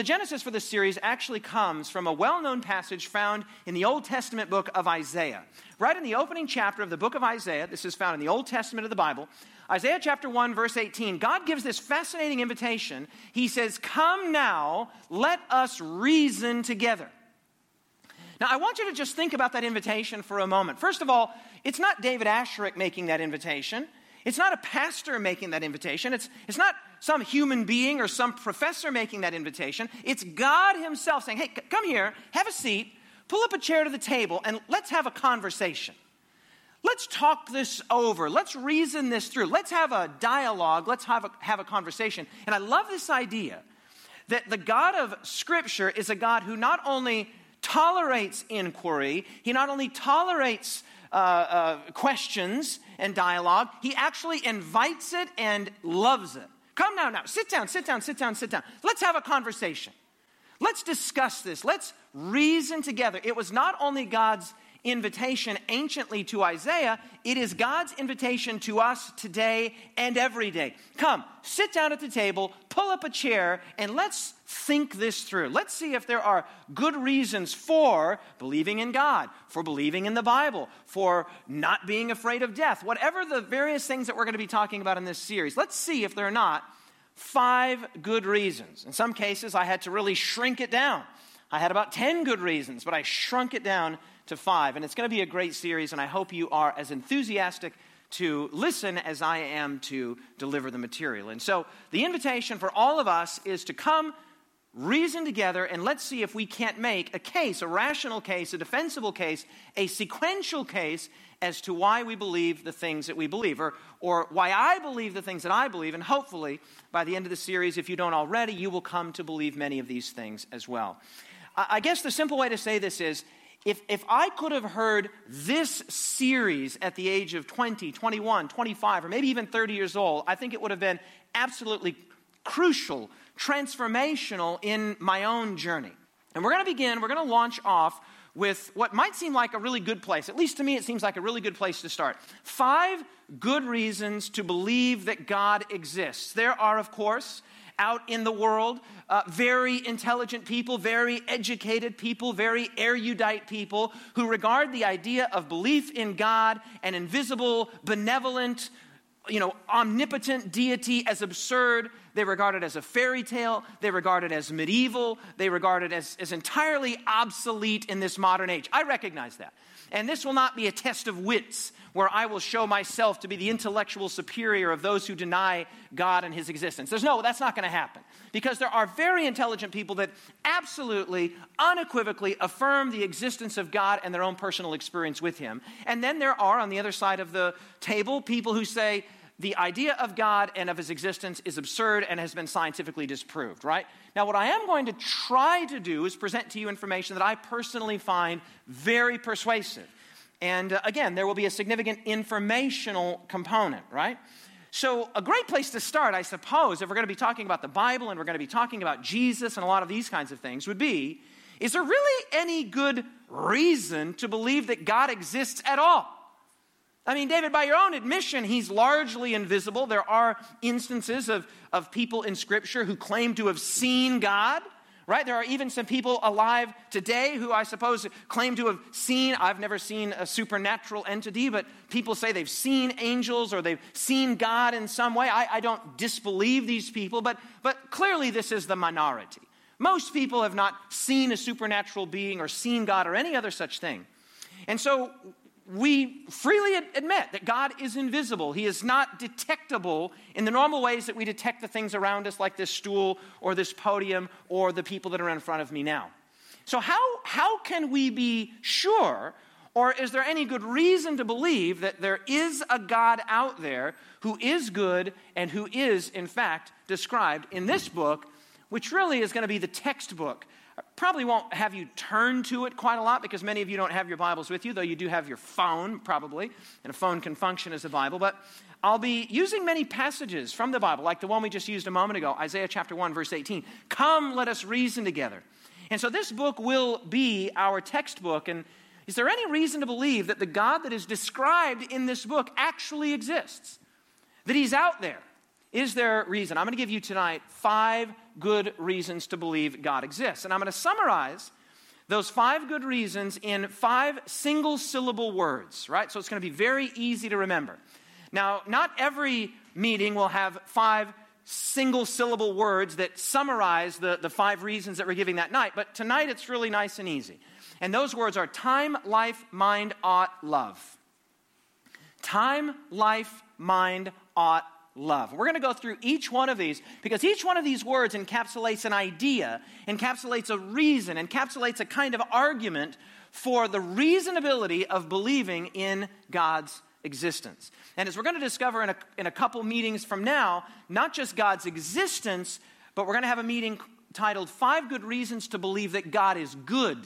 the genesis for this series actually comes from a well known passage found in the Old Testament book of Isaiah. Right in the opening chapter of the book of Isaiah, this is found in the Old Testament of the Bible, Isaiah chapter 1, verse 18, God gives this fascinating invitation. He says, Come now, let us reason together. Now, I want you to just think about that invitation for a moment. First of all, it's not David Asscherick making that invitation. It's not a pastor making that invitation. It's, it's not some human being or some professor making that invitation. It's God Himself saying, Hey, c- come here, have a seat, pull up a chair to the table, and let's have a conversation. Let's talk this over. Let's reason this through. Let's have a dialogue. Let's have a, have a conversation. And I love this idea that the God of Scripture is a God who not only tolerates inquiry, He not only tolerates uh, uh, questions and dialogue, He actually invites it and loves it. Come now, now, sit down, sit down, sit down, sit down. Let's have a conversation. Let's discuss this. Let's reason together. It was not only God's invitation anciently to Isaiah, it is God's invitation to us today and every day. Come, sit down at the table, pull up a chair, and let's think this through. Let's see if there are good reasons for believing in God, for believing in the Bible, for not being afraid of death, whatever the various things that we're going to be talking about in this series. Let's see if there are not five good reasons. In some cases, I had to really shrink it down. I had about 10 good reasons, but I shrunk it down to five. And it's going to be a great series, and I hope you are as enthusiastic to listen as I am to deliver the material. And so the invitation for all of us is to come reason together and let's see if we can't make a case, a rational case, a defensible case, a sequential case as to why we believe the things that we believe, or, or why I believe the things that I believe. And hopefully, by the end of the series, if you don't already, you will come to believe many of these things as well. I guess the simple way to say this is if, if I could have heard this series at the age of 20, 21, 25, or maybe even 30 years old, I think it would have been absolutely crucial, transformational in my own journey. And we're going to begin, we're going to launch off with what might seem like a really good place. At least to me, it seems like a really good place to start. Five good reasons to believe that God exists. There are, of course, out in the world, uh, very intelligent people, very educated people, very erudite people who regard the idea of belief in God, an invisible, benevolent, you know, omnipotent deity as absurd. They regard it as a fairy tale. They regard it as medieval. They regard it as, as entirely obsolete in this modern age. I recognize that. And this will not be a test of wits where I will show myself to be the intellectual superior of those who deny God and his existence. There's no, that's not going to happen. Because there are very intelligent people that absolutely, unequivocally affirm the existence of God and their own personal experience with him. And then there are, on the other side of the table, people who say, the idea of God and of his existence is absurd and has been scientifically disproved, right? Now, what I am going to try to do is present to you information that I personally find very persuasive. And uh, again, there will be a significant informational component, right? So, a great place to start, I suppose, if we're going to be talking about the Bible and we're going to be talking about Jesus and a lot of these kinds of things, would be is there really any good reason to believe that God exists at all? I mean, David, by your own admission, he's largely invisible. There are instances of, of people in Scripture who claim to have seen God right? There are even some people alive today who I suppose claim to have seen, I've never seen a supernatural entity, but people say they've seen angels or they've seen God in some way. I, I don't disbelieve these people, but, but clearly this is the minority. Most people have not seen a supernatural being or seen God or any other such thing. And so we freely admit that God is invisible. He is not detectable in the normal ways that we detect the things around us, like this stool or this podium or the people that are in front of me now. So, how, how can we be sure, or is there any good reason to believe that there is a God out there who is good and who is, in fact, described in this book, which really is going to be the textbook probably won't have you turn to it quite a lot because many of you don't have your Bibles with you, though you do have your phone, probably, and a phone can function as a Bible. But I'll be using many passages from the Bible, like the one we just used a moment ago, Isaiah chapter 1, verse 18. Come, let us reason together. And so this book will be our textbook. And is there any reason to believe that the God that is described in this book actually exists? That he's out there? Is there reason? I'm going to give you tonight five good reasons to believe God exists. And I'm going to summarize those five good reasons in five single syllable words, right? So it's going to be very easy to remember. Now, not every meeting will have five single syllable words that summarize the, the five reasons that we're giving that night, but tonight it's really nice and easy. And those words are time, life, mind, ought, love. Time, life, mind, ought, love. We're going to go through each one of these because each one of these words encapsulates an idea, encapsulates a reason, encapsulates a kind of argument for the reasonability of believing in God's existence. And as we're going to discover in a, in a couple meetings from now, not just God's existence, but we're going to have a meeting titled Five Good Reasons to Believe That God is Good.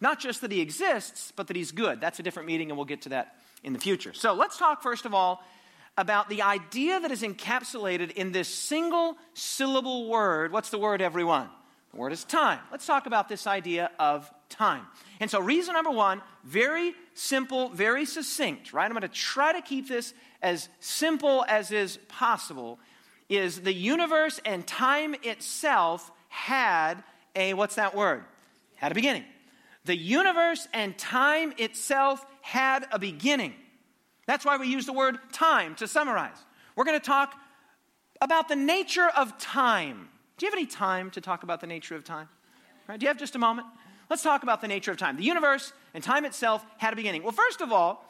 Not just that He exists, but that He's good. That's a different meeting, and we'll get to that in the future. So let's talk, first of all, about the idea that is encapsulated in this single syllable word. What's the word, everyone? The word is time. Let's talk about this idea of time. And so, reason number one, very simple, very succinct, right? I'm going to try to keep this as simple as is possible. Is the universe and time itself had a, what's that word? Had a beginning. The universe and time itself had a beginning. That's why we use the word time to summarize. We're going to talk about the nature of time. Do you have any time to talk about the nature of time? Right? Do you have just a moment? Let's talk about the nature of time. The universe and time itself had a beginning. Well, first of all,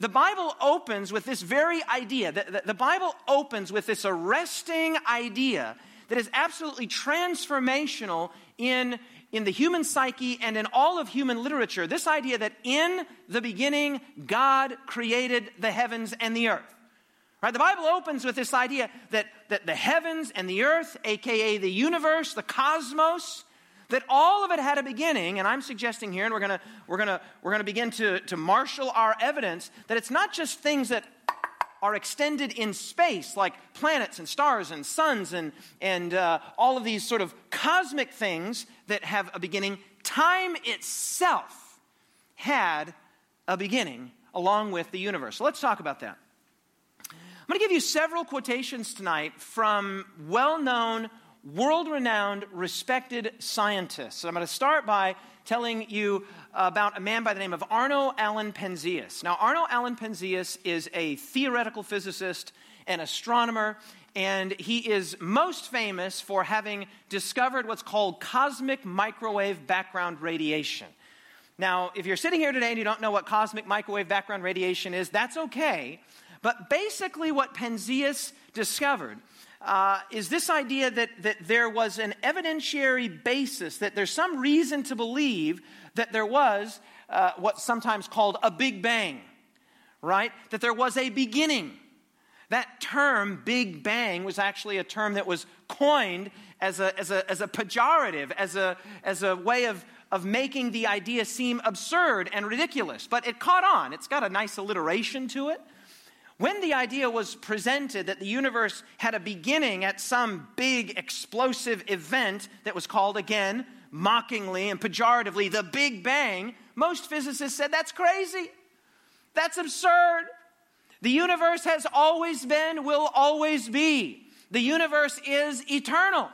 the Bible opens with this very idea. The, the, the, Bible opens with this arresting idea that is absolutely transformational in, in the human psyche and in all of human literature this idea that in the beginning, God created the heavens and the earth. Right? The Bible opens with this idea that, that the heavens and the earth, aka the universe, the cosmos, that all of it had a beginning, and I'm suggesting here, and we're gonna, we're gonna, we're gonna begin to, to marshal our evidence, that it's not just things that are extended in space, like planets and stars and suns and, and uh, all of these sort of cosmic things that have a beginning, time itself had a beginning along with the universe. So let's talk about that. I'm going to give you several quotations tonight from well known, world renowned, respected scientists. I'm going to start by telling you about a man by the name of Arno Allan Penzias. Now, Arno Allan Penzias is a theoretical physicist and astronomer, and he is most famous for having discovered what's called cosmic microwave background radiation. Now, if you're sitting here today and you don't know what cosmic microwave background radiation is, that's okay. But basically, what Penzias discovered uh, is this idea that, that there was an evidentiary basis, that there's some reason to believe that there was uh, what's sometimes called a Big Bang, right? That there was a beginning. That term, Big Bang, was actually a term that was coined as a, as a, as a pejorative, as a, as a way of, of making the idea seem absurd and ridiculous. But it caught on. It's got a nice alliteration to it. When the idea was presented that the universe had a beginning at some big explosive event that was called again mockingly and pejoratively the Big Bang, most physicists said that's crazy. That's absurd. The universe has always been, will always be. The universe is eternal.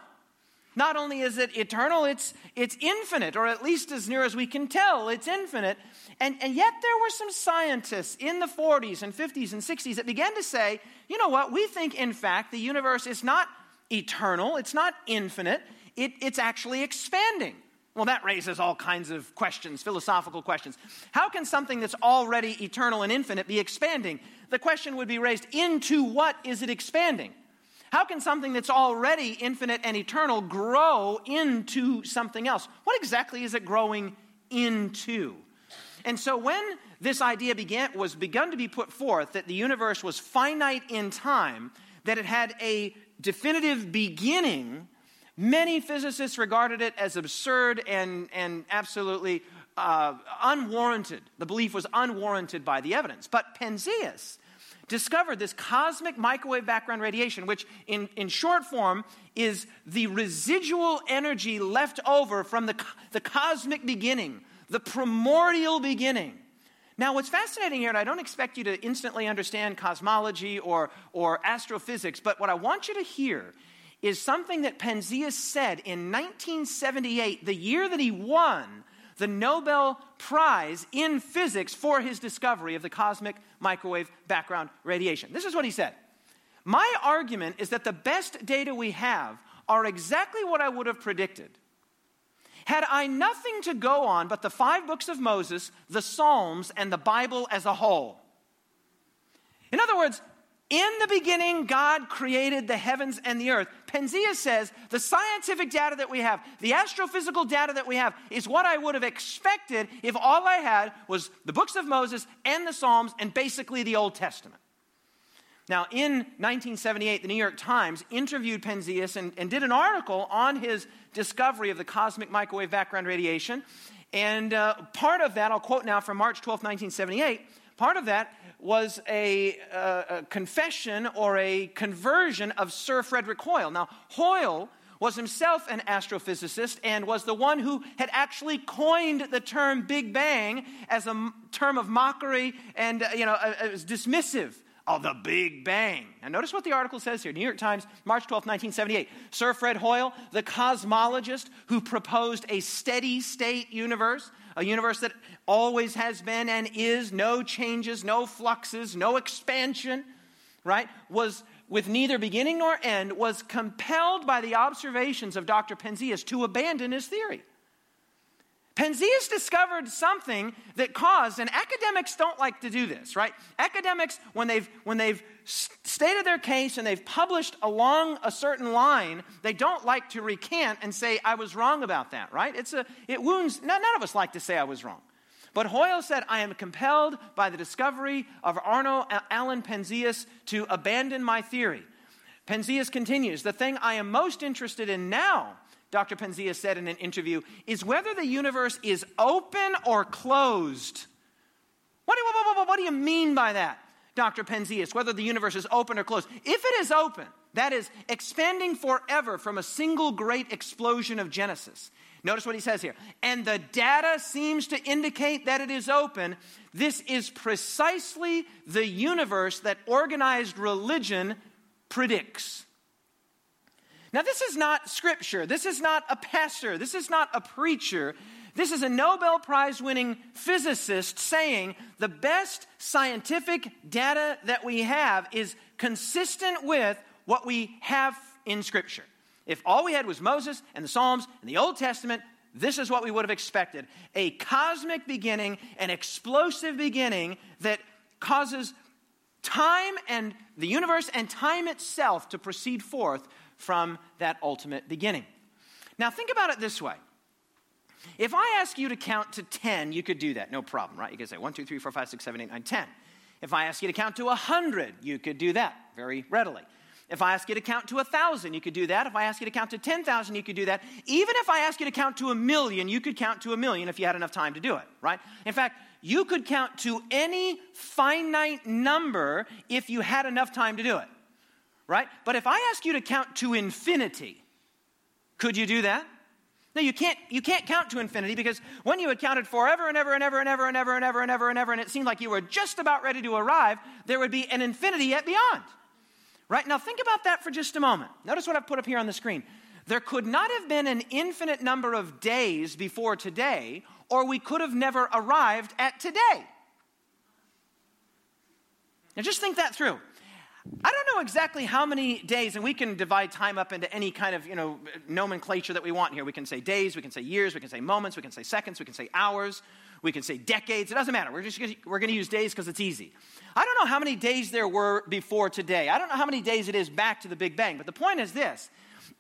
Not only is it eternal, it's, it's infinite, or at least as near as we can tell, it's infinite. And, and yet there were some scientists in the 40s and 50s and 60s that began to say, you know what, we think in fact the universe is not eternal, it's not infinite, it, it's actually expanding. Well, that raises all kinds of questions, philosophical questions. How can something that's already eternal and infinite be expanding? The question would be raised into what is it expanding? How can something that's already infinite and eternal grow into something else? What exactly is it growing into? And so when this idea began was begun to be put forth that the universe was finite in time, that it had a definitive beginning, Many physicists regarded it as absurd and, and absolutely uh, unwarranted. The belief was unwarranted by the evidence. But Penzias discovered this cosmic microwave background radiation, which in, in short form is the residual energy left over from the, the cosmic beginning, the primordial beginning. Now, what's fascinating here, and I don't expect you to instantly understand cosmology or, or astrophysics, but what I want you to hear is something that Penzias said in 1978, the year that he won the Nobel Prize in Physics for his discovery of the cosmic microwave background radiation. This is what he said My argument is that the best data we have are exactly what I would have predicted. Had I nothing to go on but the five books of Moses, the Psalms, and the Bible as a whole? In other words, in the beginning, God created the heavens and the earth. Penzias says the scientific data that we have, the astrophysical data that we have, is what I would have expected if all I had was the books of Moses and the Psalms and basically the Old Testament. Now, in 1978, the New York Times interviewed Penzias and, and did an article on his discovery of the cosmic microwave background radiation. And uh, part of that, I'll quote now from March 12, 1978, part of that was a, uh, a confession or a conversion of Sir Frederick Hoyle. Now, Hoyle was himself an astrophysicist and was the one who had actually coined the term Big Bang as a term of mockery and, uh, you know, uh, was dismissive of the Big Bang. Now, notice what the article says here New York Times, March 12, 1978. Sir Fred Hoyle, the cosmologist who proposed a steady state universe, a universe that always has been and is, no changes, no fluxes, no expansion, right, was with neither beginning nor end, was compelled by the observations of Dr. Penzias to abandon his theory. Penzias discovered something that caused, and academics don't like to do this, right? Academics, when they've, when they've stated their case and they've published along a certain line, they don't like to recant and say, I was wrong about that, right? It's a, it wounds, none of us like to say I was wrong. But Hoyle said, I am compelled by the discovery of Arno Allan Penzias to abandon my theory. Penzias continues, the thing I am most interested in now Dr. Penzias said in an interview, is whether the universe is open or closed. What do, what, what, do you mean by that, Dr. Penzias? Whether the universe is open or closed. If it is open, that is, expanding forever from a single great explosion of Genesis. Notice what he says here. And the data seems to indicate that it is open. This is precisely the universe that organized religion predicts. Now, this is not scripture. This is not a pastor. This is not a preacher. This is a Nobel Prize winning physicist saying the best scientific data that we have is consistent with what we have in Scripture. If all we had was Moses and the Psalms and the Old Testament, this is what we would have expected a cosmic beginning, an explosive beginning that causes time and the universe and time itself to proceed forth from that ultimate beginning. Now, think about it this way. If I ask you to count to 10, you could do that, no problem, right? You could say 1, 2, 3, 4, 5, 6, 7, 8, 9, 10. If I ask you to count to 100, you could do that very readily. If I ask you to count to 1,000, you could do that. If I ask you to count to 10,000, you could do that. Even if I ask you to count to a million, you could count to a million if you had enough time to do it, right? In fact, you could count to any finite number if you had enough time to do it right? But if I ask you to count to infinity, could you do that? No, you can't, you can't count to infinity because when you had counted forever and ever and ever and ever and ever and ever and ever and ever, and it seemed like you were just about ready to arrive, there would be an infinity yet beyond. Right? Now think about that for just a moment. Notice what I've put up here on the screen. There could not have been an infinite number of days before today, or we could have never arrived at today. Now just think that through. I don't know exactly how many days, and we can divide time up into any kind of you know nomenclature that we want here. We can say days, we can say years, we can say moments, we can say seconds, we can say hours, we can say decades. It doesn't matter. We're just we're going to use days because it's easy. I don't know how many days there were before today. I don't know how many days it is back to the Big Bang. But the point is this: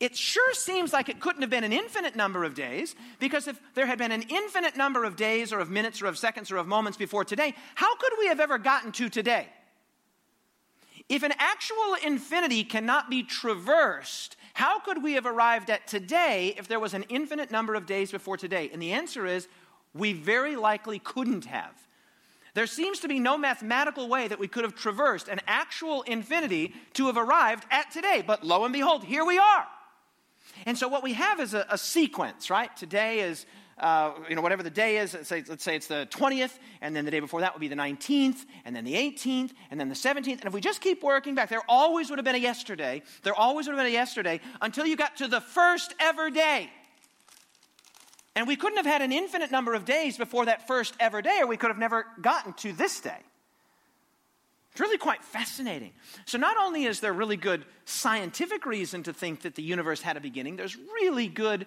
it sure seems like it couldn't have been an infinite number of days because if there had been an infinite number of days or of minutes or of seconds or of moments before today, how could we have ever gotten to today? If an actual infinity cannot be traversed, how could we have arrived at today if there was an infinite number of days before today? And the answer is we very likely couldn't have. There seems to be no mathematical way that we could have traversed an actual infinity to have arrived at today. But lo and behold, here we are. And so what we have is a, a sequence, right? Today is uh, you know, whatever the day is, let's say, let's say it's the 20th, and then the day before that would be the 19th, and then the 18th, and then the 17th. And if we just keep working back, there always would have been a yesterday. There always would have been a yesterday until you got to the first ever day. And we couldn't have had an infinite number of days before that first ever day, or we could have never gotten to this day. It's really quite fascinating. So, not only is there really good scientific reason to think that the universe had a beginning, there's really good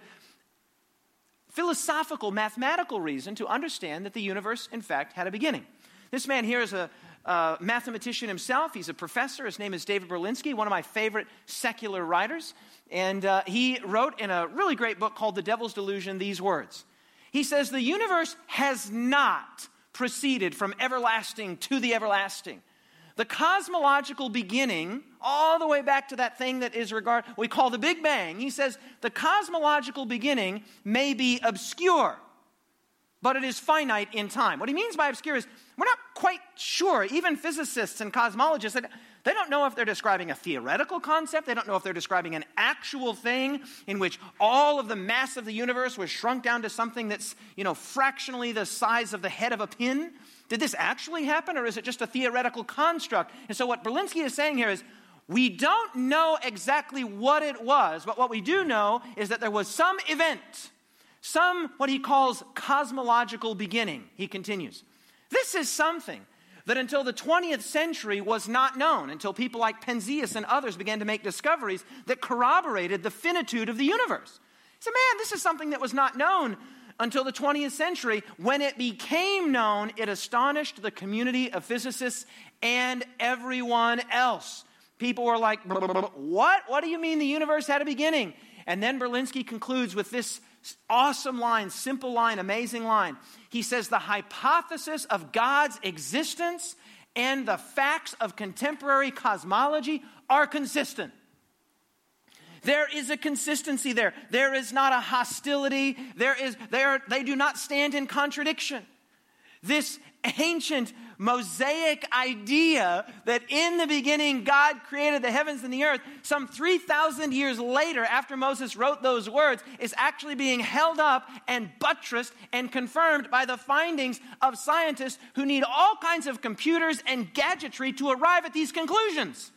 philosophical, mathematical reason to understand that the universe, in fact, had a beginning. This man here is a, a mathematician himself. He's a professor. His name is David Berlinski, one of my favorite secular writers. And uh, he wrote in a really great book called The Devil's Delusion these words. He says, The universe has not proceeded from everlasting to the everlasting. The cosmological beginning, all the way back to that thing that is regard we call the Big Bang, he says the cosmological beginning may be obscure, but it is finite in time. What he means by obscure is we're not quite sure. Even physicists and cosmologists, they don't know if they're describing a theoretical concept. They don't know if they're describing an actual thing in which all of the mass of the universe was shrunk down to something that's, you know, fractionally the size of the head of a pin. Did this actually happen, or is it just a theoretical construct? And so, what Berlinski is saying here is we don't know exactly what it was, but what we do know is that there was some event, some what he calls cosmological beginning. He continues. This is something that until the 20th century was not known, until people like Penzias and others began to make discoveries that corroborated the finitude of the universe. Said, man, this is something that was not known until the 20th century. When it became known, it astonished the community of physicists and everyone else. People were like, What? What do you mean the universe had a beginning? And then Berlinski concludes with this awesome line, simple line, amazing line. He says, The hypothesis of God's existence and the facts of contemporary cosmology are consistent. There is a consistency there. There is not a hostility. There is, they, are, they do not stand in contradiction. This ancient Mosaic idea that in the beginning God created the heavens and the earth, some 3,000 years later, after Moses wrote those words, is actually being held up and buttressed and confirmed by the findings of scientists who need all kinds of computers and gadgetry to arrive at these conclusions.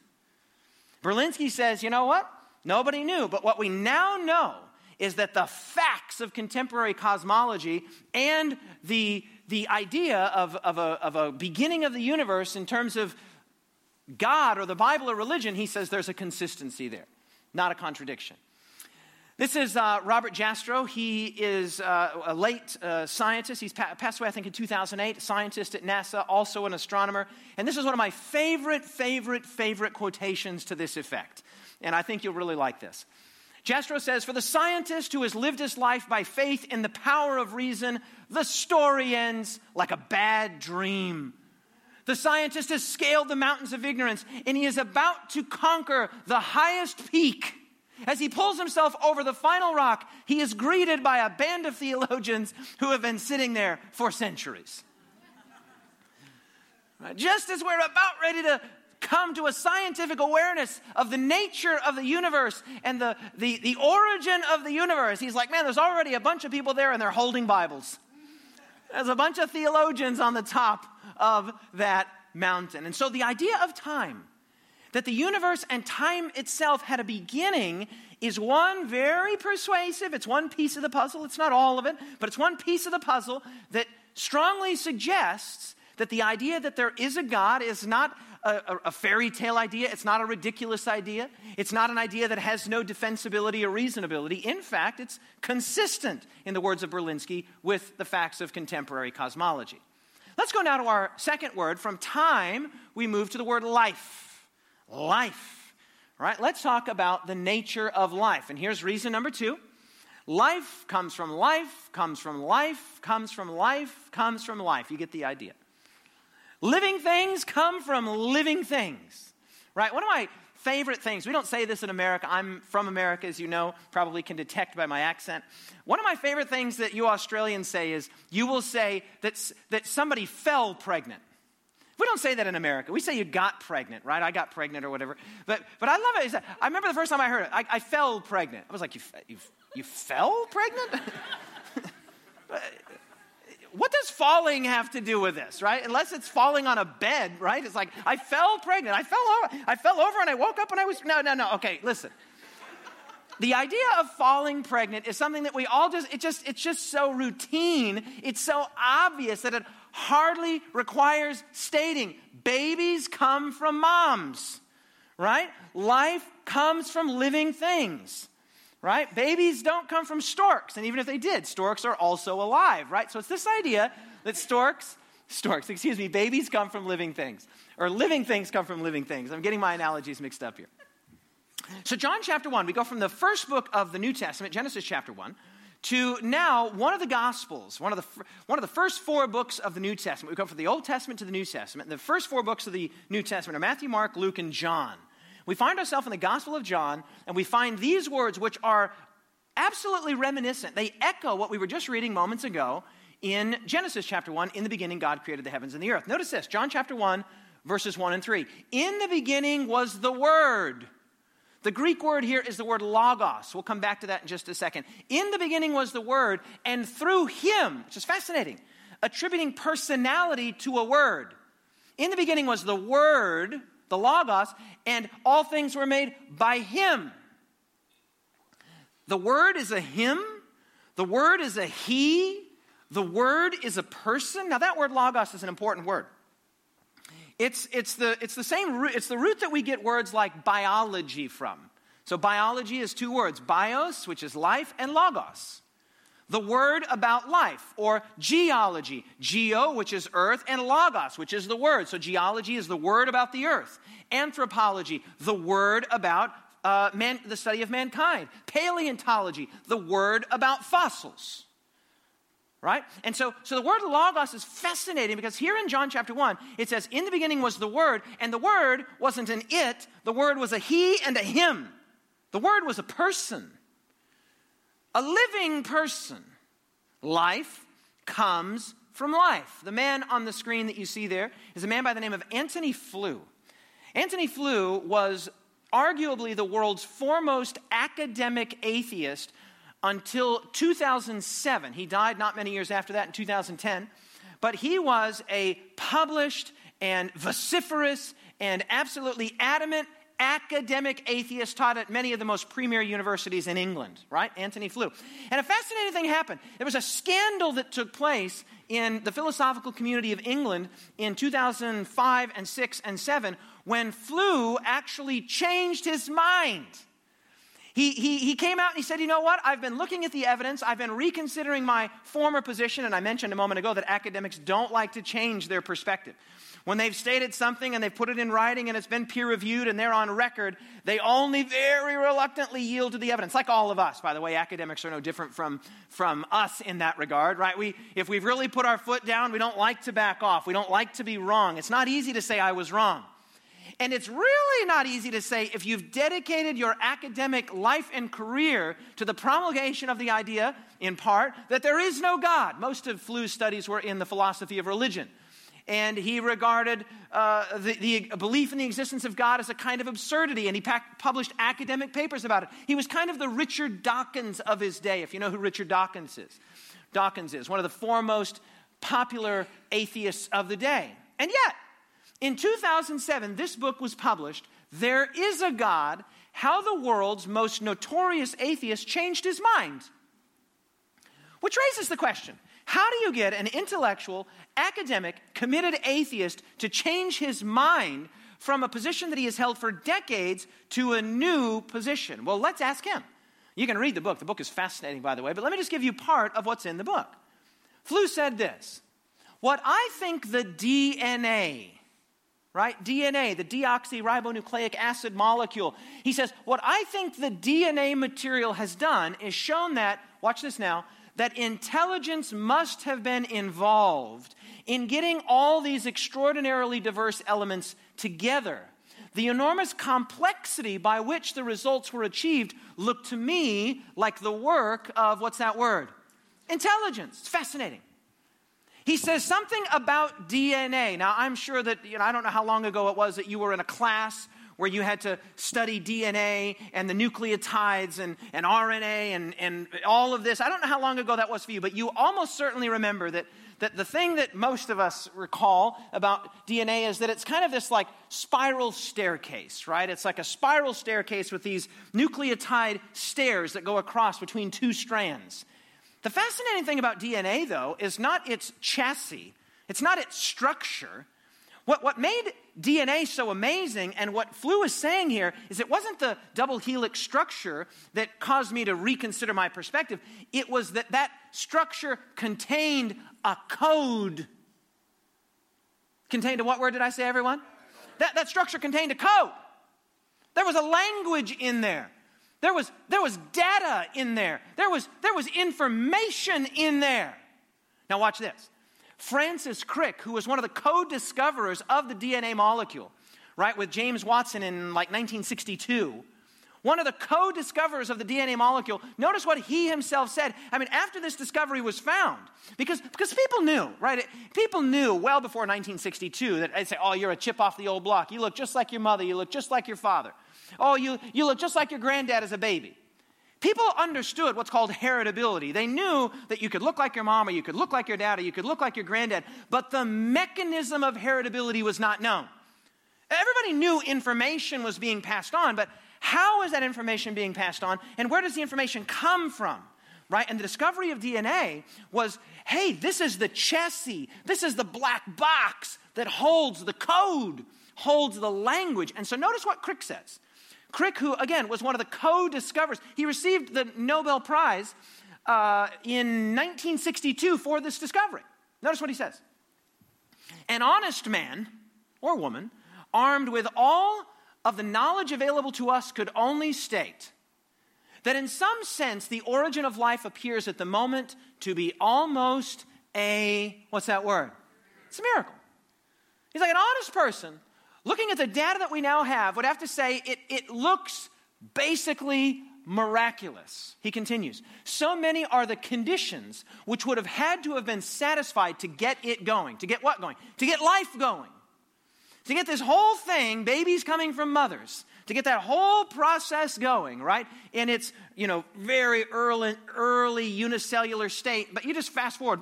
Berlinski says, you know what? Nobody knew. But what we now know is that the facts of contemporary cosmology and the, the idea of, of, a, of a beginning of the universe in terms of God or the Bible or religion, he says there's a consistency there, not a contradiction. This is uh, Robert Jastrow. He is uh, a late uh, scientist. He's pa- passed away, I think, in 2008, scientist at NASA, also an astronomer. And this is one of my favorite, favorite, favorite quotations to this effect and I think you'll really like this. Jastrow says, For the scientist who has lived his life by faith in the power of reason, the story ends like a bad dream. The scientist has scaled the mountains of ignorance and he is about to conquer the highest peak. As he pulls himself over the final rock, he is greeted by a band of theologians who have been sitting there for centuries. Just as we're about ready to come to a scientific awareness of the nature of the universe and the, the, the origin of the universe. He's like, man, there's already a bunch of people there and they're holding Bibles. There's a bunch of theologians on the top of that mountain. And so the idea of time, that the universe and time itself had a beginning, is one very persuasive. It's one piece of the puzzle. It's not all of it, but it's one piece of the puzzle that strongly suggests that the idea that there is a God is not a, a, fairy tale idea. It's not a ridiculous idea. It's not an idea that has no defensibility or reasonability. In fact, it's consistent, in the words of Berlinski, with the facts of contemporary cosmology. Let's go now to our second word. From time, we move to the word life. Life. Right, let's talk about the nature of life. And here's reason number two. Life comes from life, comes from life, comes from life, comes from life. You get the idea. Living things come from living things, right? One of my favorite things, we don't say this in America. I'm from America, as you know, probably can detect by my accent. One of my favorite things that you Australians say is you will say that, that somebody fell pregnant. We don't say that in America. We say you got pregnant, right? I got pregnant or whatever. But, but I love it. I remember the first time I heard it, I, I fell pregnant. I was like, you, you, you fell pregnant? what does falling have to do with this, right? Unless it's falling on a bed, right? It's like, I fell pregnant. I fell over. I fell over and I woke up and I was, no, no, no. Okay, listen. The idea of falling pregnant is something that we all just, it just, it's just so routine. It's so obvious that it hardly requires stating. Babies come from moms, right? Life comes from living things, right? Babies don't come from storks. And even if they did, storks are also alive, right? So it's this idea that storks, storks, excuse me, babies come from living things, or living things come from living things. I'm getting my analogies mixed up here. So, John chapter 1, we go from the first book of the New Testament, Genesis chapter 1, to now one of the Gospels, one of the, one of the first four books of the New Testament. We go from the Old Testament to the New Testament. The first four books of the New Testament are Matthew, Mark, Luke, and John. We find ourselves in the Gospel of John, and we find these words which are absolutely reminiscent. They echo what we were just reading moments ago in Genesis chapter 1. In the beginning, God created the heavens and the earth. Notice this John chapter 1, verses 1 and 3. In the beginning was the Word the Greek word here is the word logos. We'll come back to that in just a second. In the beginning was the word, and through him, which is fascinating, attributing personality to a word. In the beginning was the word, the logos, and all things were made by him. The word is a him, the word is a he, the word is a person. Now, that word logos is an important word. It's, it's, the, it's the same root, it's the root that we get words like biology from. So biology is two words bios, which is life, and logos. The word about life, or geology, geo, which is earth, and logos, which is the word. So geology is the word about the earth. Anthropology, the word about uh, man, the study of mankind. Paleontology, the word about fossils right? And so, so the word logos is fascinating because here in John chapter 1, it says, In the beginning was the Word, and the Word wasn't an it, the Word was a he and a him. The Word was a person, a living person. Life comes from life. The man on the screen that you see there is a man by the name of Antony Flew. Antony Flew was arguably the world's foremost academic atheist until 2007. He died not many years after that in 2010. But he was a published and vociferous and absolutely adamant academic atheist taught at many of the most premier universities in England, right? Antony Flew. And a fascinating thing happened. There was a scandal that took place in the philosophical community of England in 2005 and 6 and 7 when Flew actually changed his mind. He, he, he came out and he said, You know what? I've been looking at the evidence. I've been reconsidering my former position. And I mentioned a moment ago that academics don't like to change their perspective. When they've stated something and they've put it in writing and it's been peer reviewed and they're on record, they only very reluctantly yield to the evidence. Like all of us, by the way, academics are no different from, from us in that regard, right? We, if we've really put our foot down, we don't like to back off. We don't like to be wrong. It's not easy to say, I was wrong. And it's really not easy to say if you've dedicated your academic life and career to the promulgation of the idea, in part, that there is no God. Most of Flew's studies were in the philosophy of religion. And he regarded uh, the, the, belief in the existence of God as a kind of absurdity, and he published academic papers about it. He was kind of the Richard Dawkins of his day, if you know who Richard Dawkins is. Dawkins is one of the foremost popular atheists of the day. And yet, in 2007, this book was published. There is a God, how the world's most notorious atheist changed his mind. Which raises the question how do you get an intellectual, academic, committed atheist to change his mind from a position that he has held for decades to a new position? Well, let's ask him. You can read the book. The book is fascinating, by the way, but let me just give you part of what's in the book. Flew said this What I think the DNA right? DNA, the deoxyribonucleic acid molecule. He says, What I think the DNA material has done is shown that, watch this now, that intelligence must have been involved in getting all these extraordinarily diverse elements together. The enormous complexity by which the results were achieved looked to me like the work of what's that word? Intelligence. It's fascinating. he says something about DNA. Now, I'm sure that, you know, I don't know how long ago it was that you were in a class where you had to study DNA and the nucleotides and, and RNA and, and all of this. I don't know how long ago that was for you, but you almost certainly remember that, that the thing that most of us recall about DNA is that it's kind of this like spiral staircase, right? It's like a spiral staircase with these nucleotide stairs that go across between two strands. The fascinating thing about DNA, though, is not its chassis, it's not its structure. What, what made DNA so amazing, and what Flew is saying here, is it wasn't the double helix structure that caused me to reconsider my perspective. It was that that structure contained a code. Contained a what word did I say, everyone? That, that structure contained a code. There was a language in there. There was, there was data in there. There was, there was information in there. Now, watch this. Francis Crick, who was one of the co discoverers of the DNA molecule, right, with James Watson in like 1962, one of the co discoverers of the DNA molecule, notice what he himself said. I mean, after this discovery was found, because, because people knew, right? People knew well before 1962 that they'd say, oh, you're a chip off the old block. You look just like your mother. You look just like your father. Oh, you, you look just like your granddad as a baby. People understood what's called heritability. They knew that you could look like your mom, or you could look like your dad, or you could look like your granddad, but the mechanism of heritability was not known. Everybody knew information was being passed on, but how is that information being passed on, and where does the information come from? Right? And the discovery of DNA was hey, this is the chassis, this is the black box that holds the code, holds the language. And so notice what Crick says. Crick, who again was one of the co discoverers, he received the Nobel Prize uh, in 1962 for this discovery. Notice what he says An honest man or woman, armed with all of the knowledge available to us, could only state that in some sense the origin of life appears at the moment to be almost a, what's that word? It's a miracle. He's like an honest person looking at the data that we now have, would have to say it, it looks basically miraculous. He continues So many are the conditions which would have had to have been satisfied to get it going. To get what going? To get life going. To get this whole thing, babies coming from mothers, to get that whole process going, right? In its, you know, very early, early unicellular state. But you just fast forward.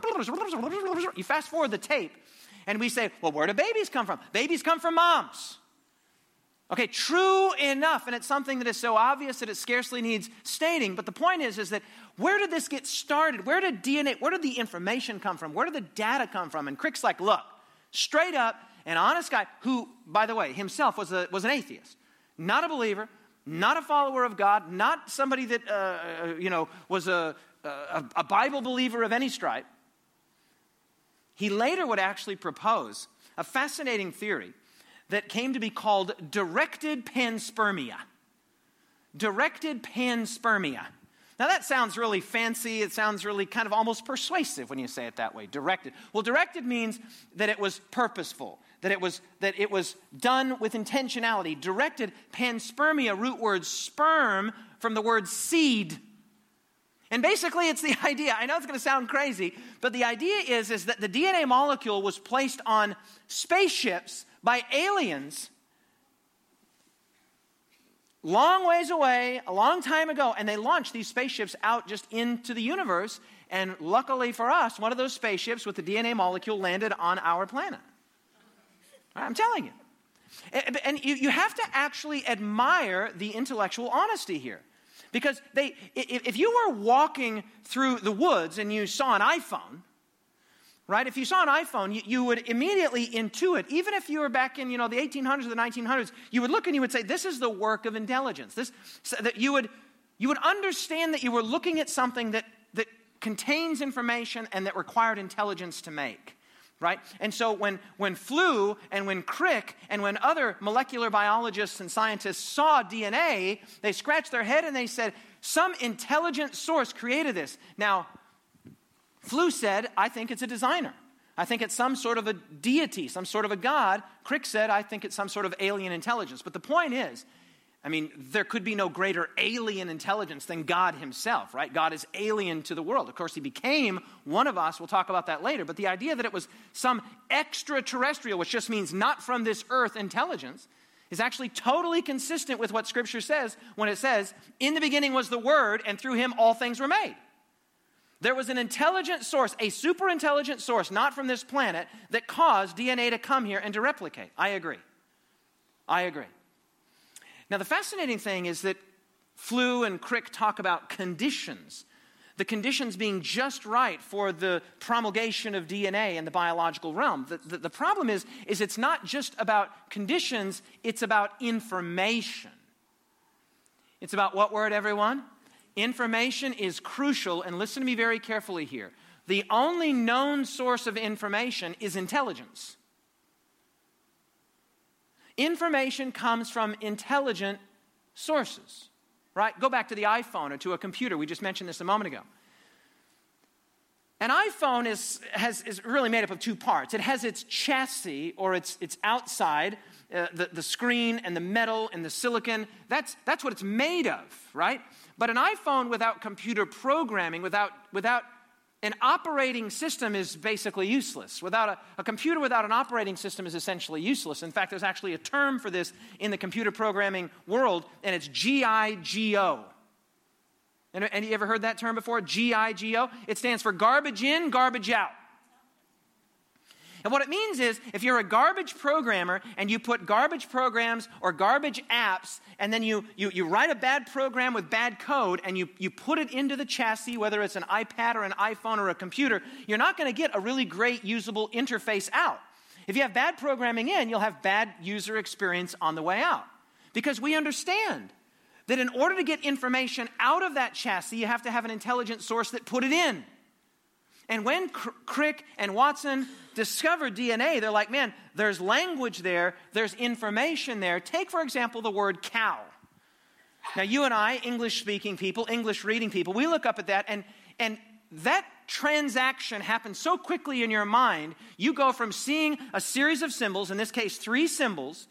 You fast forward the tape and we say, well, where do babies come from? Babies come from moms. Okay, true enough, and it's something that is so obvious that it scarcely needs stating. But the point is, is that where did this get started? Where did DNA, where did the information come from? Where did the data come from? And Crick's like, look, straight up, an honest guy who, by the way, himself was, a, was an atheist, not a believer, not a follower of God, not somebody that, uh, uh you know, was a, a, a Bible believer of any stripe. He later would actually propose a fascinating theory that came to be called directed panspermia. Directed panspermia. Now that sounds really fancy. It sounds really kind of almost persuasive when you say it that way. Directed. Well, directed means that it was purposeful, that it was that it was done with intentionality. Directed panspermia, root word sperm from the word seed. And basically, it's the idea. I know it's going to sound crazy, but the idea is, is that the DNA molecule was placed on spaceships by aliens long ways away, a long time ago, and they launched these spaceships out just into the universe. And luckily for us, one of those spaceships with the DNA molecule landed on our planet. I'm telling you. Eh, and you have to actually admire the intellectual honesty here. Because they, if you were walking through the woods and you saw an iPhone, right? If you saw an iPhone, you, you, would immediately intuit, even if you were back in, you know, the 1800s or the 1900s, you would look and you would say, this is the work of intelligence. This, so that you would, you would understand that you were looking at something that, that contains information and that required intelligence to make right? And so when, when Flew and when Crick and when other molecular biologists and scientists saw DNA, they scratched their head and they said, some intelligent source created this. Now, Flew said, I think it's a designer. I think it's some sort of a deity, some sort of a god. Crick said, I think it's some sort of alien intelligence. But the point is, I mean, there could be no greater alien intelligence than God Himself, right? God is alien to the world. Of course, He became one of us. We'll talk about that later. But the idea that it was some extraterrestrial, which just means not from this earth intelligence, is actually totally consistent with what Scripture says when it says, In the beginning was the Word, and through Him all things were made. There was an intelligent source, a super intelligent source, not from this planet, that caused DNA to come here and to replicate. I agree. I agree. Now, the fascinating thing is that Flew and Crick talk about conditions, the conditions being just right for the promulgation of DNA in the biological realm. The, the, the problem is, is it's not just about conditions, it's about information. It's about what word, everyone? Information is crucial, and listen to me very carefully here. The only known source of information is intelligence. Information comes from intelligent sources, right? Go back to the iPhone or to a computer. We just mentioned this a moment ago. An iPhone is, has, is really made up of two parts. It has its chassis or its, its outside, uh, the, the screen and the metal and the silicon. That's, that's what it's made of, right? But an iPhone without computer programming, without, without an operating system is basically useless. Without a, a, computer without an operating system is essentially useless. In fact, there's actually a term for this in the computer programming world, and it's GIGO. And, and you ever heard that term before? GIGO? It stands for garbage in, garbage out. And what it means is if you're a garbage programmer and you put garbage programs or garbage apps, and then you, you, you write a bad program with bad code and you, you put it into the chassis, whether it's an iPad or an iPhone or a computer, you're not going to get a really great usable interface out. If you have bad programming in, you'll have bad user experience on the way out. Because we understand that in order to get information out of that chassis, you have to have an intelligent source that put it in. And when Crick and Watson discovered DNA, they're like, man, there's language there, there's information there. Take, for example, the word cow. Now, you and I, English speaking people, English reading people, we look up at that, and, and that transaction happens so quickly in your mind. You go from seeing a series of symbols, in this case, three symbols,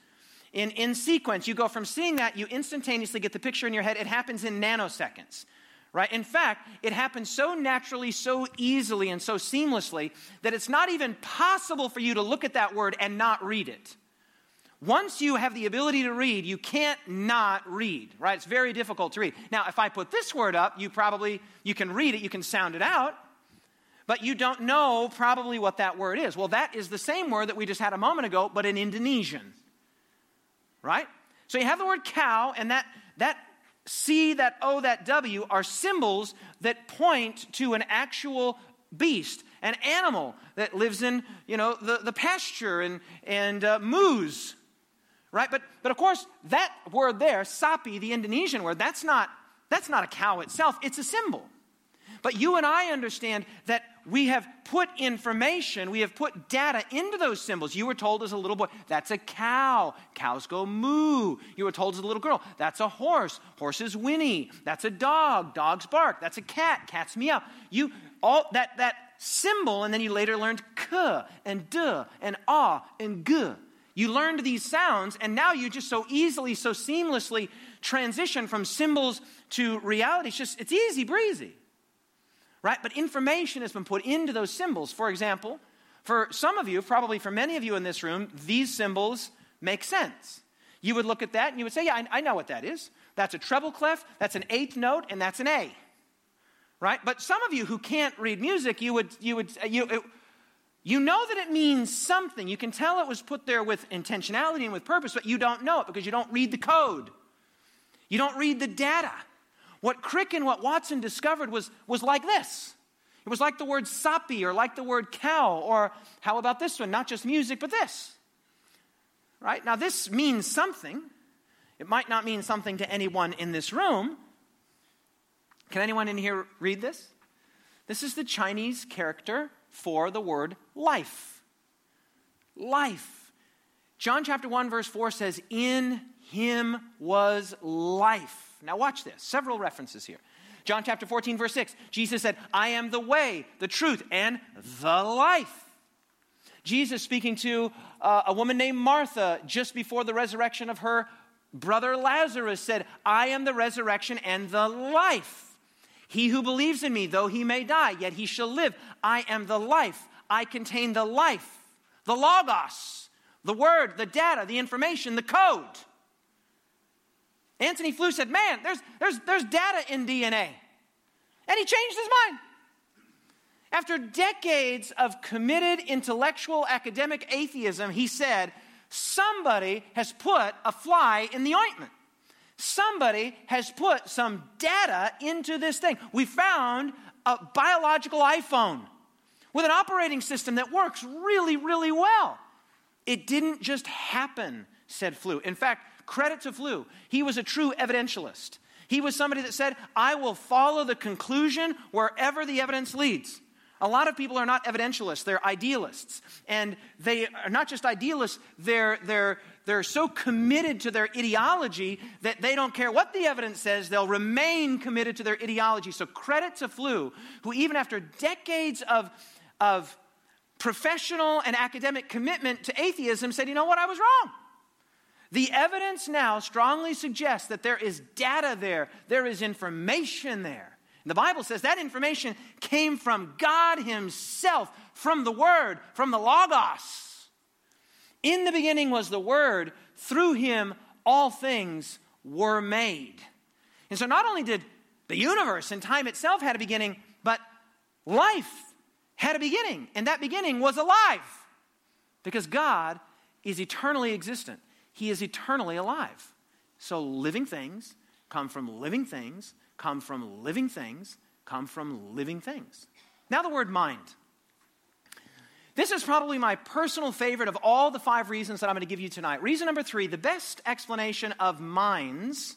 in, in sequence. You go from seeing that, you instantaneously get the picture in your head. It happens in nanoseconds right? In fact, it happens so naturally, so easily, and so seamlessly that it's not even possible for you to look at that word and not read it. Once you have the ability to read, you can't not read, right? It's very difficult to read. Now, if I put this word up, you probably you can read it, you can sound it out, but you don't know probably what that word is. Well, that is the same word that we just had a moment ago, but in Indonesian. Right? So you have the word cow, and that that C, that O, that W are symbols that point to an actual beast, an animal that lives in, you know, the, the pasture and, and uh, moose, right? But, but of course, that word there, sapi, the Indonesian word, that's not, that's not a cow itself, it's a symbol. But you and I understand that we have put information, we have put data into those symbols. You were told as a little boy, that's a cow. Cows go moo. You were told as a little girl, that's a horse. Horses whinny. That's a dog. Dogs bark. That's a cat. Cats meow. You all that that symbol, and then you later learned k and d and ah and g. You learned these sounds, and now you just so easily, so seamlessly transition from symbols to reality. It's just it's easy breezy right? But information has been put into those symbols. For example, for some of you, probably for many of you in this room, these symbols make sense. You would look at that and you would say, Yeah, I, I know what that is. That's a treble clef, that's an eighth note, and that's an A. Right? But some of you who can't read music, you would, you would, uh, you, it, you know that it means something. You can tell it was put there with intentionality and with purpose, but you don't know it because you don't read the code. You don't read the data. What Crick and what Watson discovered was, was like this. It was like the word sapi or like the word cow, or how about this one? Not just music, but this. Right? Now, this means something. It might not mean something to anyone in this room. Can anyone in here read this? This is the Chinese character for the word life. Life. John chapter 1, verse 4 says, In him was life now, watch this. Several references here. John chapter 14, verse 6, Jesus said, I am the way, the truth, and the life. Jesus speaking to uh, a woman named Martha just before the resurrection of her brother Lazarus said, I am the resurrection and the life. He who believes in me, though he may die, yet he shall live. I am the life. I contain the life, the logos, the word, the data, the information, the code. Antony Flew said, Man, there's, there's, there's data in DNA. And he changed his mind. After decades of committed intellectual academic atheism, he said, Somebody has put a fly in the ointment. Somebody has put some data into this thing. We found a biological iPhone with an operating system that works really, really well. It didn't just happen, said Flew. In fact, credit to Flew. He was a true evidentialist. He was somebody that said, I will follow the conclusion wherever the evidence leads. A lot of people are not evidentialists, they're idealists. And they are not just idealists, they're, they're, they're so committed to their ideology that they don't care what the evidence says, they'll remain committed to their ideology. So, credit to Flew, who, even after decades of, of professional and academic commitment to atheism, said, You know what, I was wrong. The evidence now strongly suggests that there is data there, there is information there. The Bible says that information came from God Himself, from the Word, from the Logos. In the beginning was the Word, through Him all things were made. And so not only did the universe and time itself had a beginning, but life had a beginning, and that beginning was alive. Because God is eternally existent, He is eternally alive. So living things come from living things come from living things, come from living things. Now, the word mind. This is probably my personal favorite of all the five reasons that I'm going to give you tonight. Reason number three the best explanation of minds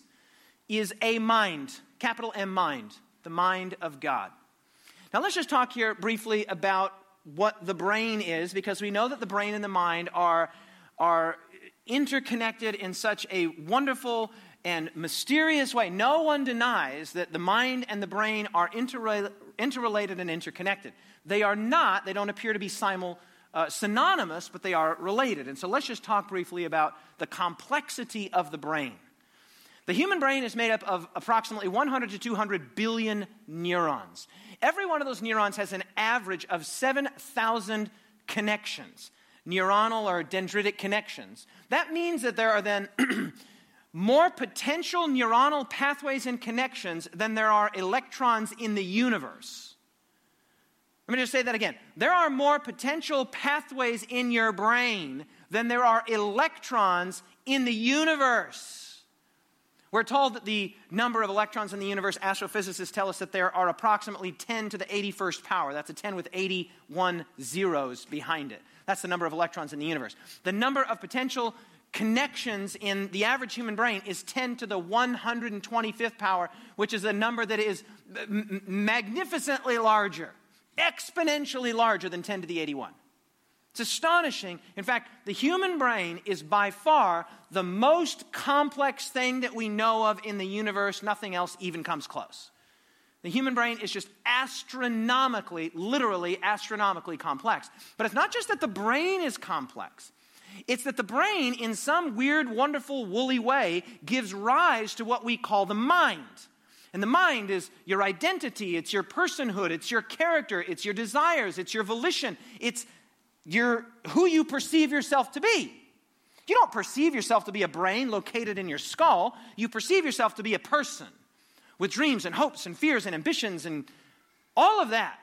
is a mind, capital M mind, the mind of God. Now, let's just talk here briefly about what the brain is, because we know that the brain and the mind are, are interconnected in such a wonderful and mysterious way. No one denies that the mind and the brain are interrelated and interconnected. They are not, they don't appear to be simul, uh, synonymous, but they are related. And so let's just talk briefly about the complexity of the brain. The human brain is made up of approximately 100 to 200 billion neurons. Every one of those neurons has an average of 7,000 connections, neuronal or dendritic connections. That means that there are then more potential neuronal pathways and connections than there are electrons in the universe. Let me just say that again. There are more potential pathways in your brain than there are electrons in the universe. We're told that the number of electrons in the universe, astrophysicists tell us that there are approximately 10 to the 81st power. That's a 10 with 81 zeros behind it. That's the number of electrons in the universe. The number of potential connections in the average human brain is 10 to the 125th power, which is a number that is magnificently larger, exponentially larger than 10 to the 81. It's astonishing. In fact, the human brain is by far the most complex thing that we know of in the universe. Nothing else even comes close. The human brain is just astronomically, literally astronomically complex. But it's not just that the brain is complex, it's that the brain, in some weird, wonderful, woolly way, gives rise to what we call the mind. And the mind is your identity, it's your personhood, it's your character, it's your desires, it's your volition, it's your, who you perceive yourself to be. You don't perceive yourself to be a brain located in your skull, you perceive yourself to be a person with dreams and hopes and fears and ambitions and all of that.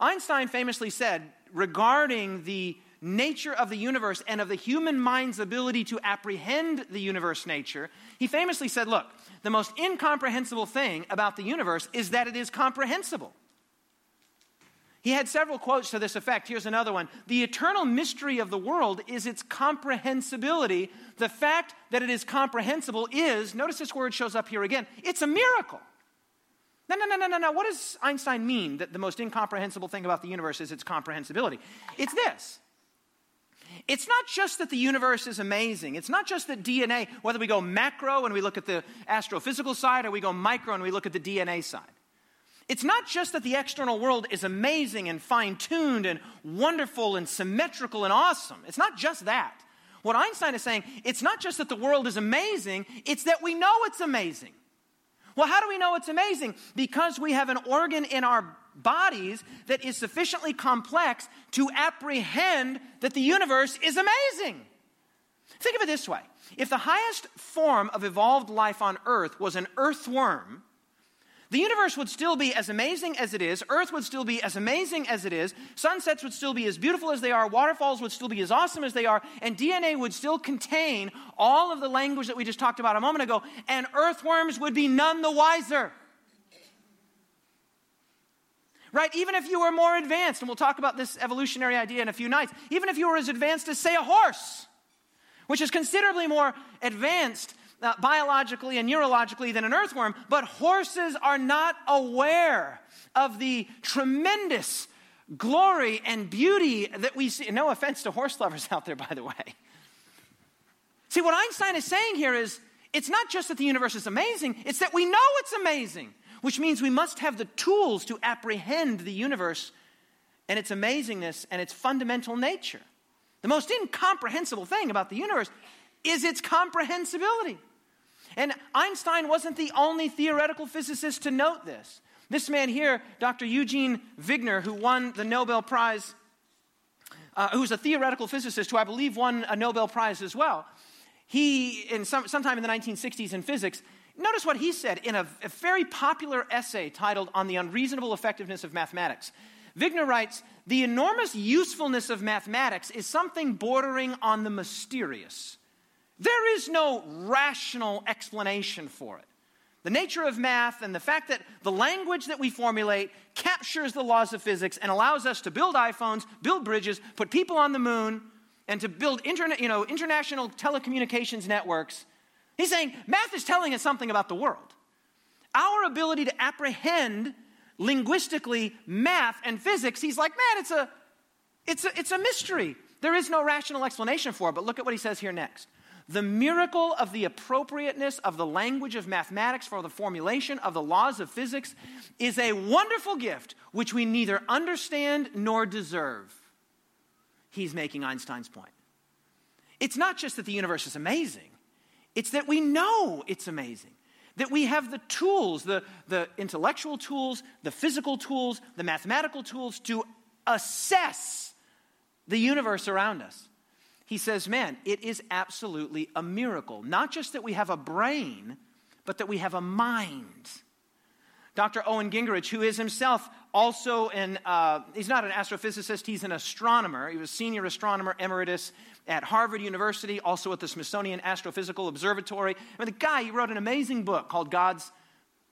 Einstein famously said regarding the nature of the universe and of the human mind's ability to apprehend the universe nature, he famously said, Look, the most incomprehensible thing about the universe is that it is comprehensible. He had several quotes to this effect. Here's another one. The eternal mystery of the world is its comprehensibility. The fact that it is comprehensible is, notice this word shows up here again, it's a miracle. No, no, no, no, no, no. What does Einstein mean that the most incomprehensible thing about the universe is its comprehensibility? It's this it's not just that the universe is amazing. It's not just that DNA, whether we go macro and we look at the astrophysical side or we go micro and we look at the DNA side. It's not just that the external world is amazing and fine tuned and wonderful and symmetrical and awesome. It's not just that. What Einstein is saying, it's not just that the world is amazing, it's that we know it's amazing. Well, how do we know it's amazing? Because we have an organ in our bodies that is sufficiently complex to apprehend that the universe is amazing. Think of it this way if the highest form of evolved life on Earth was an earthworm, the universe would still be as amazing as it is, Earth would still be as amazing as it is, sunsets would still be as beautiful as they are, waterfalls would still be as awesome as they are, and DNA would still contain all of the language that we just talked about a moment ago, and earthworms would be none the wiser. Right? Even if you were more advanced, and we'll talk about this evolutionary idea in a few nights, even if you were as advanced as, say, a horse, which is considerably more advanced uh, biologically and neurologically than an earthworm, but horses are not aware of the tremendous glory and beauty that we see. No offense to horse lovers out there, by the way. See, what Einstein is saying here is it's not just that the universe is amazing, it's that we know it's amazing, which means we must have the tools to apprehend the universe and its amazingness and its fundamental nature. The most incomprehensible thing about the universe is its comprehensibility. And Einstein wasn't the only theoretical physicist to note this. This man here, Dr. Eugene Wigner, who won the Nobel Prize, uh, who's a theoretical physicist who I believe won a Nobel Prize as well, he, in some, sometime in the 1960s in physics, notice what he said in a, a very popular essay titled On the Unreasonable Effectiveness of Mathematics. Wigner writes The enormous usefulness of mathematics is something bordering on the mysterious. There is no rational explanation for it. The nature of math and the fact that the language that we formulate captures the laws of physics and allows us to build iPhones, build bridges, put people on the moon, and to build internet, you know, international telecommunications networks. He's saying math is telling us something about the world. Our ability to apprehend linguistically math and physics, he's like, man, it's a, it's a, it's a mystery. There is no rational explanation for it. But look at what he says here next. The miracle of the appropriateness of the language of mathematics for the formulation of the laws of physics is a wonderful gift which we neither understand nor deserve. He's making Einstein's point. It's not just that the universe is amazing, it's that we know it's amazing that we have the tools, the, the intellectual tools, the physical tools, the mathematical tools to assess the universe around us. He says, man, it is absolutely a miracle. Not just that we have a brain, but that we have a mind. Dr. Owen Gingerich, who is himself also an, uh, he's not an astrophysicist, he's an astronomer. He was senior astronomer emeritus at Harvard University, also at the Smithsonian Astrophysical Observatory. I mean, the guy, he wrote an amazing book called God's,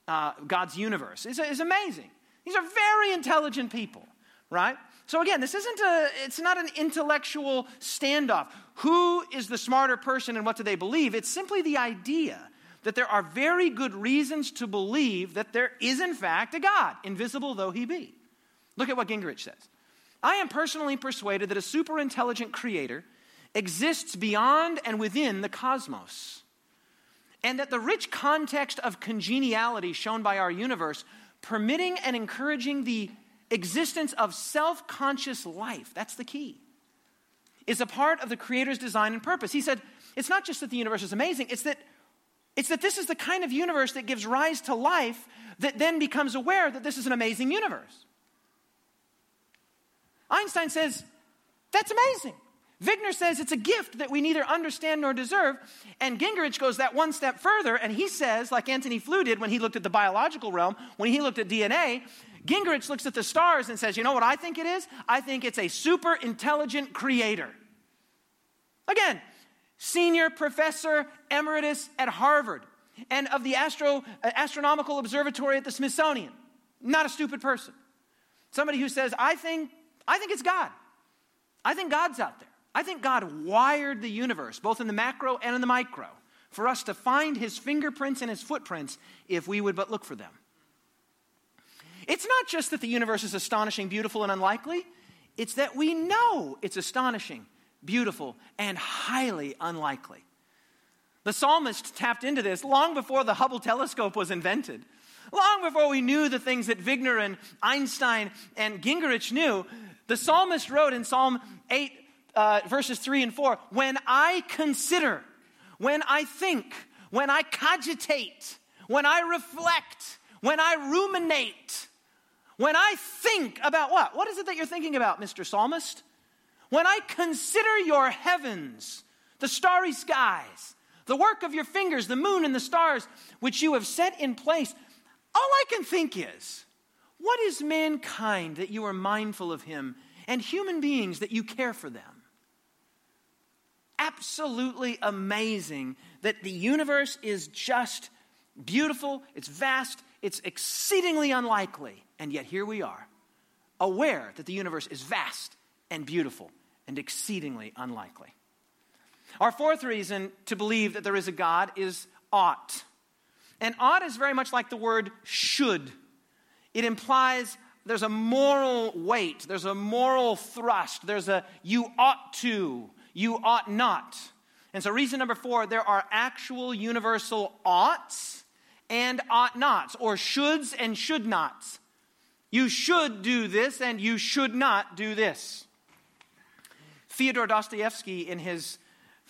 uh, God's Universe. It's, it's amazing. These are very intelligent people, right? So again, this isn't a, it's not an intellectual standoff. Who is the smarter person and what do they believe? It's simply the idea that there are very good reasons to believe that there is, in fact, a God, invisible though he be. Look at what Gingerich says. I am personally persuaded that a super intelligent creator exists beyond and within the cosmos, and that the rich context of congeniality shown by our universe, permitting and encouraging the existence of self conscious life, that's the key, is a part of the Creator's design and purpose. He said, it's not just that the universe is amazing, it's that it's that this is the kind of universe that gives rise to life that then becomes aware that this is an amazing universe. Einstein says, that's amazing. Wigner says it's a gift that we neither understand nor deserve. And Gingerich goes that one step further, and he says, like Antony Flew did when he looked at the biological realm, when he looked at DNA, Gingerich looks at the stars and says, You know what I think it is? I think it's a super intelligent creator. Again, senior professor emeritus at Harvard and of the Astro, uh, Astronomical Observatory at the Smithsonian. Not a stupid person. Somebody who says, I think, I think it's God. I think God's out there. I think God wired the universe, both in the macro and in the micro, for us to find his fingerprints and his footprints if we would but look for them. It's not just that the universe is astonishing, beautiful, and unlikely, it's that we know it's astonishing, beautiful, and highly unlikely. The psalmist tapped into this long before the Hubble telescope was invented. Long before we knew the things that Wigner and Einstein and Gingerich knew, the psalmist wrote in Psalm 8, uh, verses 3 and 4 when I consider, when I think, when I cogitate, when I reflect, when I ruminate, when I think about what? What is it that you're thinking about, Mr. Psalmist? When I consider your heavens, the starry skies, the work of your fingers, the moon and the stars, which you have set in place, all I can think is, what is mankind that you are mindful of him, and human beings that you care for them? Absolutely amazing that the universe is just beautiful, it's vast, it's exceedingly unlikely, and yet here we are, aware that the universe is vast and beautiful and exceedingly unlikely. Our fourth reason to believe that there is a God is ought. And ought is very much like the word should. It implies there's a moral weight, there's a moral thrust, there's a you ought to, you ought not. And so, reason number four there are actual universal oughts and ought nots, or shoulds and should nots. You should do this and you should not do this. Fyodor Dostoevsky, in his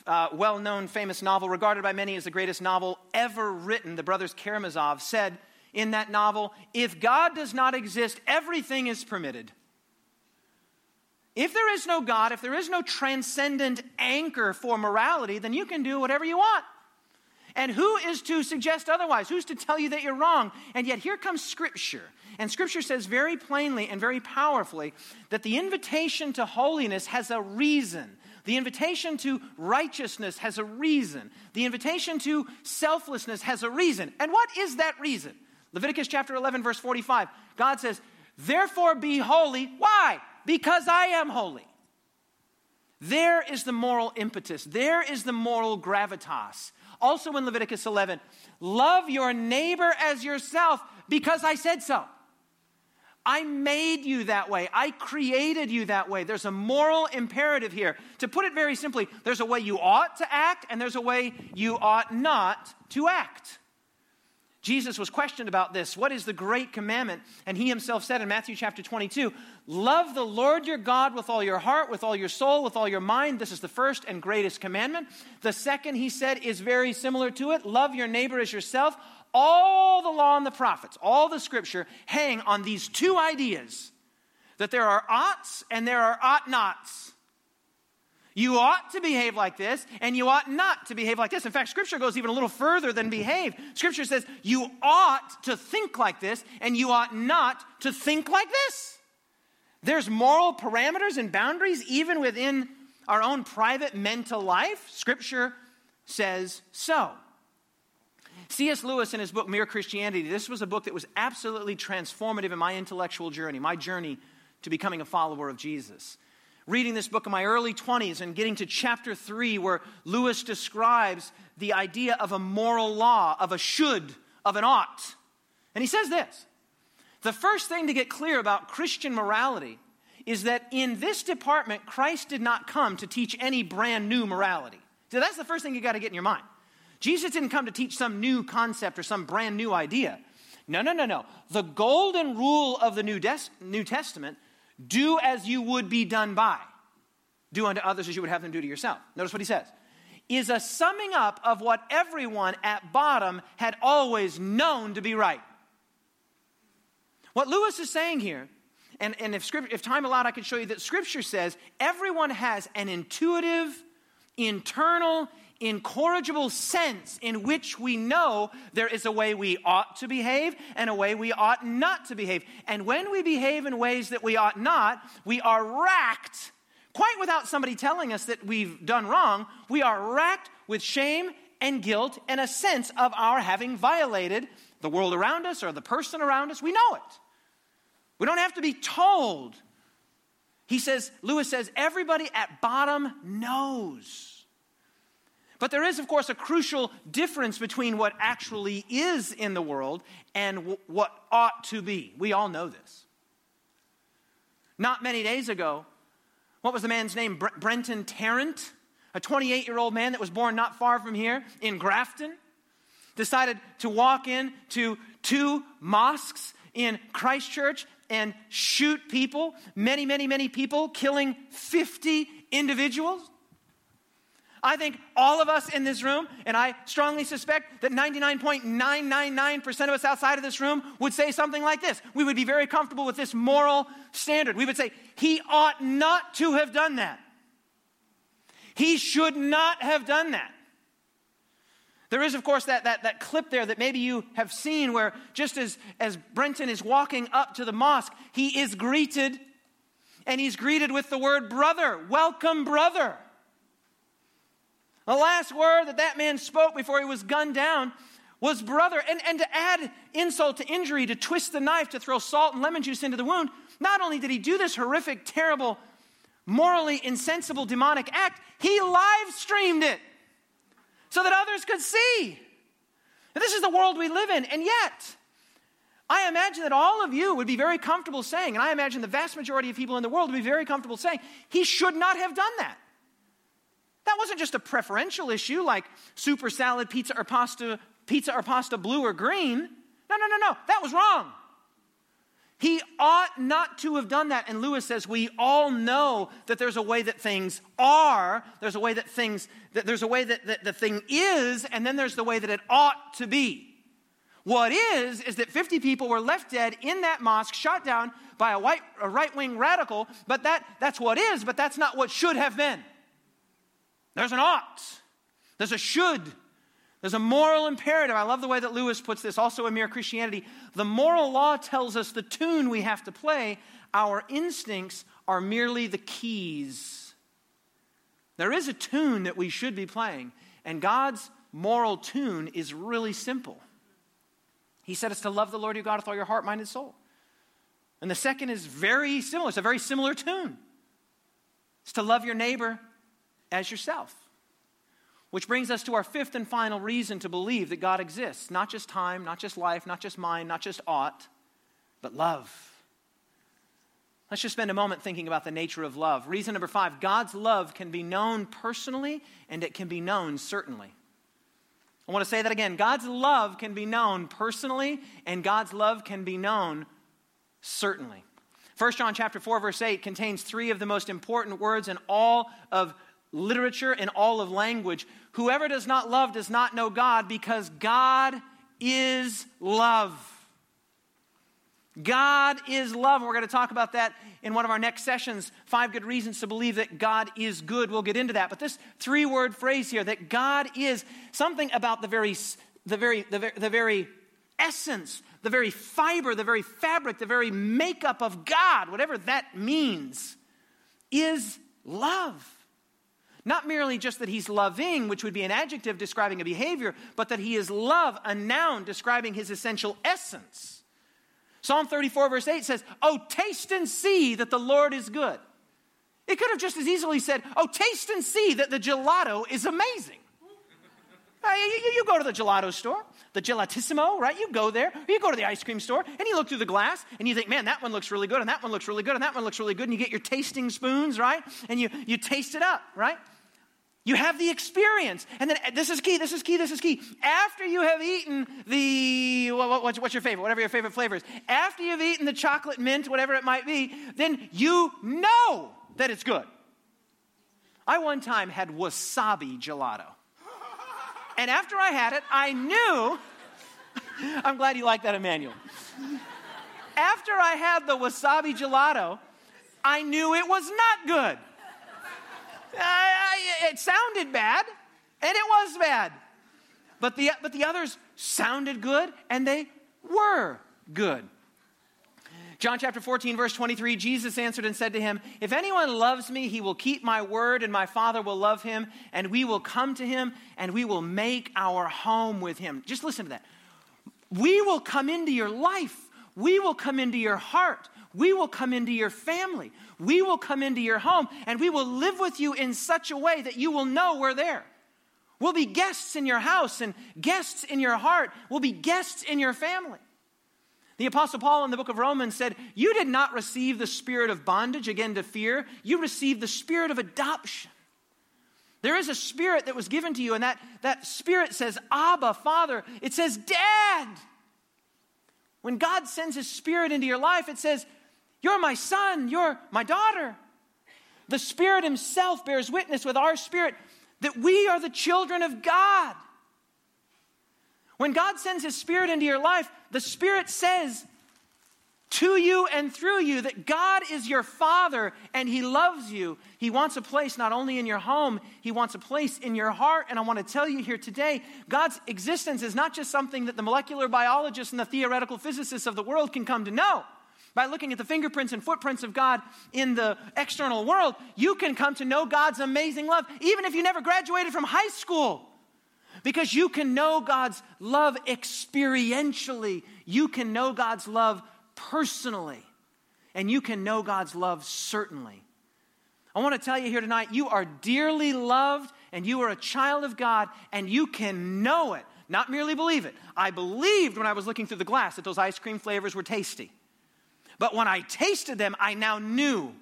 uh, well known famous novel, regarded by many as the greatest novel ever written, The Brothers Karamazov, said in that novel if God does not exist, everything is permitted. If there is no God, if there is no transcendent anchor for morality, then you can do whatever you want. And who is to suggest otherwise? Who's to tell you that you're wrong? And yet here comes Scripture. And Scripture says very plainly and very powerfully that the invitation to holiness has a reason. The invitation to righteousness has a reason. The invitation to selflessness has a reason. And what is that reason? Leviticus chapter 11, verse 45. God says, Therefore be holy. Why? Because I am holy. There is the moral impetus. There is the moral gravitas. Also in Leviticus 11, love your neighbor as yourself because I said so. I made you that way. I created you that way. There's a moral imperative here. To put it very simply, there's a way you ought to act, and there's a way you ought not to act. Jesus was questioned about this. What is the great commandment? And he himself said in Matthew chapter 22 Love the Lord your God with all your heart, with all your soul, with all your mind. This is the first and greatest commandment. The second, he said, is very similar to it love your neighbor as yourself. All the law and the prophets, all the scripture hang on these two ideas that there are oughts and there are ought nots. You ought to behave like this, and you ought not to behave like this. In fact, Scripture goes even a little further than behave. Scripture says you ought to think like this, and you ought not to think like this. There's moral parameters and boundaries even within our own private mental life. Scripture says so. C.S. Lewis, in his book Mere Christianity, this was a book that was absolutely transformative in my intellectual journey, my journey to becoming a follower of Jesus. Reading this book in my early 20s and getting to chapter 3, where Lewis describes the idea of a moral law, of a should, of an ought. And he says this The first thing to get clear about Christian morality is that in this department, Christ did not come to teach any brand new morality. So that's the first thing you got to get in your mind. Jesus didn't come to teach some new concept or some brand new idea. No, no, no, no. The golden rule of the New, Des- new Testament do as you would be done by. Do unto others as you would have them do to yourself. Notice what he says. Is a summing up of what everyone at bottom had always known to be right. What Lewis is saying here, and, and if, script, if time allowed, I could show you that Scripture says everyone has an intuitive, internal, incorrigible sense in which we know there is a way we ought to behave and a way we ought not to behave. And when we behave in ways that we ought not, we are racked, quite without somebody telling us that we've done wrong, we are racked with shame and guilt and a sense of our having violated the world around us or the person around us. We know it. We don't have to be told. He says, Lewis says, everybody at bottom knows. But there is, of course, a crucial difference between what actually is in the world and w- what ought to be. We all know this. Not many days ago, what was the man's name? Bre- Brenton Tarrant, a 28 year old man that was born not far from here in Grafton, decided to walk in to two mosques in Christchurch and shoot people, many, many, many people, killing 50 individuals? I think all of us in this room, and I strongly suspect that 99.999% of us outside of this room would say something like this. We would be very comfortable with this moral standard. We would say, He ought not to have done that. He should not have done that. There is, of course, that, that, that clip there that maybe you have seen where just as, as Brenton is walking up to the mosque, he is greeted, and he's greeted with the word brother. Welcome, brother. The last word that that man spoke before he was gunned down was brother. And, and to add insult to injury, to twist the knife, to throw salt and lemon juice into the wound, not only did he do this horrific, terrible, morally insensible, demonic act, he live streamed it so that others could see. This is the world we live in. And yet, I imagine that all of you would be very comfortable saying, and I imagine the vast majority of people in the world would be very comfortable saying, he should not have done that. That wasn't just a preferential issue like super salad, pizza or pasta, pizza or pasta blue or green. No, no, no, no. That was wrong. He ought not to have done that. And Lewis says we all know that there's a way that things are, there's a way that things, that there's a way that, that the thing is, and then there's the way that it ought to be. What is, is that 50 people were left dead in that mosque, shot down by a, white, a right wing radical, but that, that's what is, but that's not what should have been. There's an ought, there's a should, there's a moral imperative. I love the way that Lewis puts this, also in Mere Christianity. The moral law tells us the tune we have to play, our instincts are merely the keys. There is a tune that we should be playing, and God's moral tune is really simple. He said it's to love the Lord your God with all your heart, mind, and soul. And the second is very similar. It's a very similar tune. It's to love your neighbor as yourself. Which brings us to our fifth and final reason to believe that God exists not just time, not just life, not just mind, not just ought, but love. Let's just spend a moment thinking about the nature of love. Reason number five God's love can be known personally and it can be known certainly. I want to say that again. God's love can be known personally and God's love can be known certainly. 1 John chapter 4 verse 8 contains three of the most important words in all of literature and all of language. Whoever does not love does not know God because God is love. God is love. And we're going to talk about that in one of our next sessions. Five good reasons to believe that God is good. We'll get into that. But this three word phrase here, that God is something about the very, the very, the very, the very essence, the very fiber, the very fabric, the very makeup of God, whatever that means, is love. Not merely just that he's loving, which would be an adjective describing a behavior, but that he is love, a noun describing his essential essence. Psalm 34, verse 8 says, Oh, taste and see that the Lord is good. It could have just as easily said, Oh, taste and see that the gelato is amazing. You, you, go to the gelato store, the gelatissimo, right? You go there, you go to the ice cream store, and you look through the glass, and you think, man, that one looks really good, and that one looks really good, and that one looks really good, and you get your tasting spoons, right? And you, you taste it up, right? You have the experience. And then this is key, this is key, this is key. After you have eaten the, what's, what's your favorite? Whatever your favorite flavor is. After you've eaten the chocolate mint, whatever it might be, then you know that it's good. I one time had wasabi gelato. And after I had it, I knew. I'm glad you like that, Emmanuel. After I had the wasabi gelato, I knew it was not good. Uh, it sounded bad, and it was bad. But the, but the others sounded good, and they were good. John chapter 14, verse 23 Jesus answered and said to him, If anyone loves me, he will keep my word, and my Father will love him, and we will come to him, and we will make our home with him. Just listen to that. We will come into your life, we will come into your heart, we will come into your family. We will come into your home and we will live with you in such a way that you will know we're there. We'll be guests in your house and guests in your heart. We'll be guests in your family. The Apostle Paul in the book of Romans said, You did not receive the spirit of bondage, again to fear. You received the spirit of adoption. There is a spirit that was given to you, and that, that spirit says, Abba, Father. It says, Dad. When God sends His spirit into your life, it says, You're my son. You're my daughter. The Spirit Himself bears witness with our spirit that we are the children of God. When God sends His Spirit into your life, the Spirit says to you and through you that God is your Father and He loves you. He wants a place not only in your home, He wants a place in your heart. And I want to tell you here today God's existence is not just something that the molecular biologists and the theoretical physicists of the world can come to know. By looking at the fingerprints and footprints of God in the external world, you can come to know God's amazing love, even if you never graduated from high school. Because you can know God's love experientially. You can know God's love personally. And you can know God's love certainly. I want to tell you here tonight you are dearly loved and you are a child of God and you can know it, not merely believe it. I believed when I was looking through the glass that those ice cream flavors were tasty. But when I tasted them, I now knew.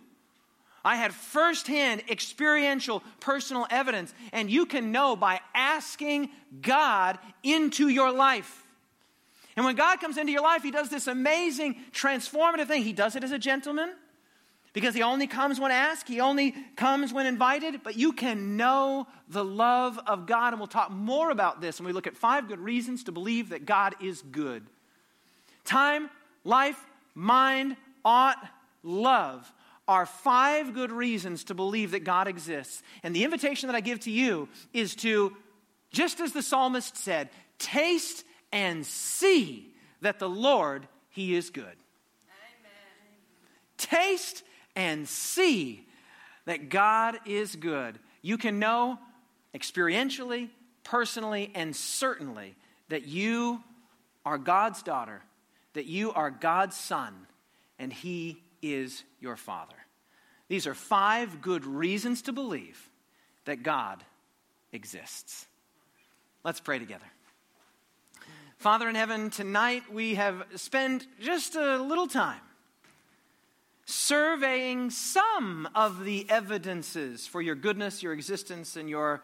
I had firsthand experiential personal evidence, and you can know by asking God into your life. And when God comes into your life, He does this amazing transformative thing. He does it as a gentleman because He only comes when asked, He only comes when invited. But you can know the love of God. And we'll talk more about this when we look at five good reasons to believe that God is good time, life, mind, ought, love are five good reasons to believe that God exists. And the invitation that I give to you is to, just as the psalmist said, taste and see that the Lord, He is good. Amen. Taste and see that God is good. You can know experientially, personally, and certainly that you are God's daughter, that you are God's son, and He is your Father. These are five good reasons to believe that God exists. Let's pray together. Father in heaven, tonight we have spent just a little time surveying some of the evidences for your goodness, your existence, and your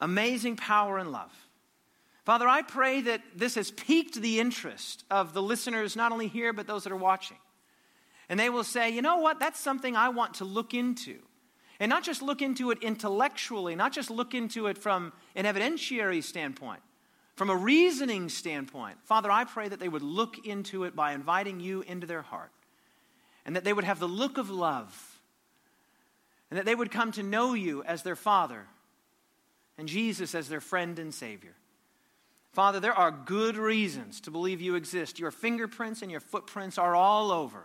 amazing power and love. Father, I pray that this has piqued the interest of the listeners, not only here, but those that are watching. And they will say, you know what, that's something I want to look into. And not just look into it intellectually, not just look into it from an evidentiary standpoint, from a reasoning standpoint, Father, I pray that they would look into it by inviting you into their heart, and that they would have the look of love, and that they would come to know you as their Father, and Jesus as their friend and Savior. Father, there are good reasons to believe you exist. Your fingerprints and your footprints are all over.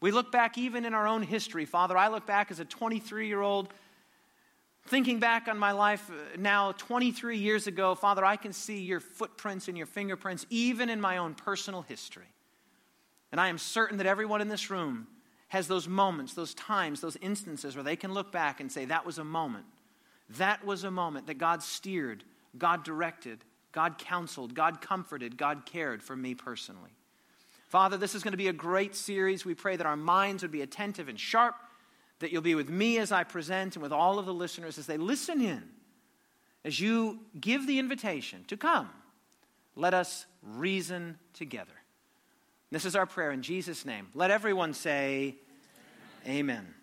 We look back even in our own history. Father, I look back as a 23 year old Thinking back on my life uh, now, 23 years ago, Father, I can see your footprints and your fingerprints even in my own personal history. And I am certain that everyone in this room has those moments, those times, those instances where they can look back and say, that was a moment. That was a moment that God steered, God directed, God counseled, God comforted, God cared for me personally. Father, this is going to be a great series. We pray that our minds would be attentive and sharp that you'll be with me as I present and with all of the listeners as they listen in, as you give the invitation to come. Let us reason together. This is our prayer in Jesus' name. Let everyone say, Amen. Amen.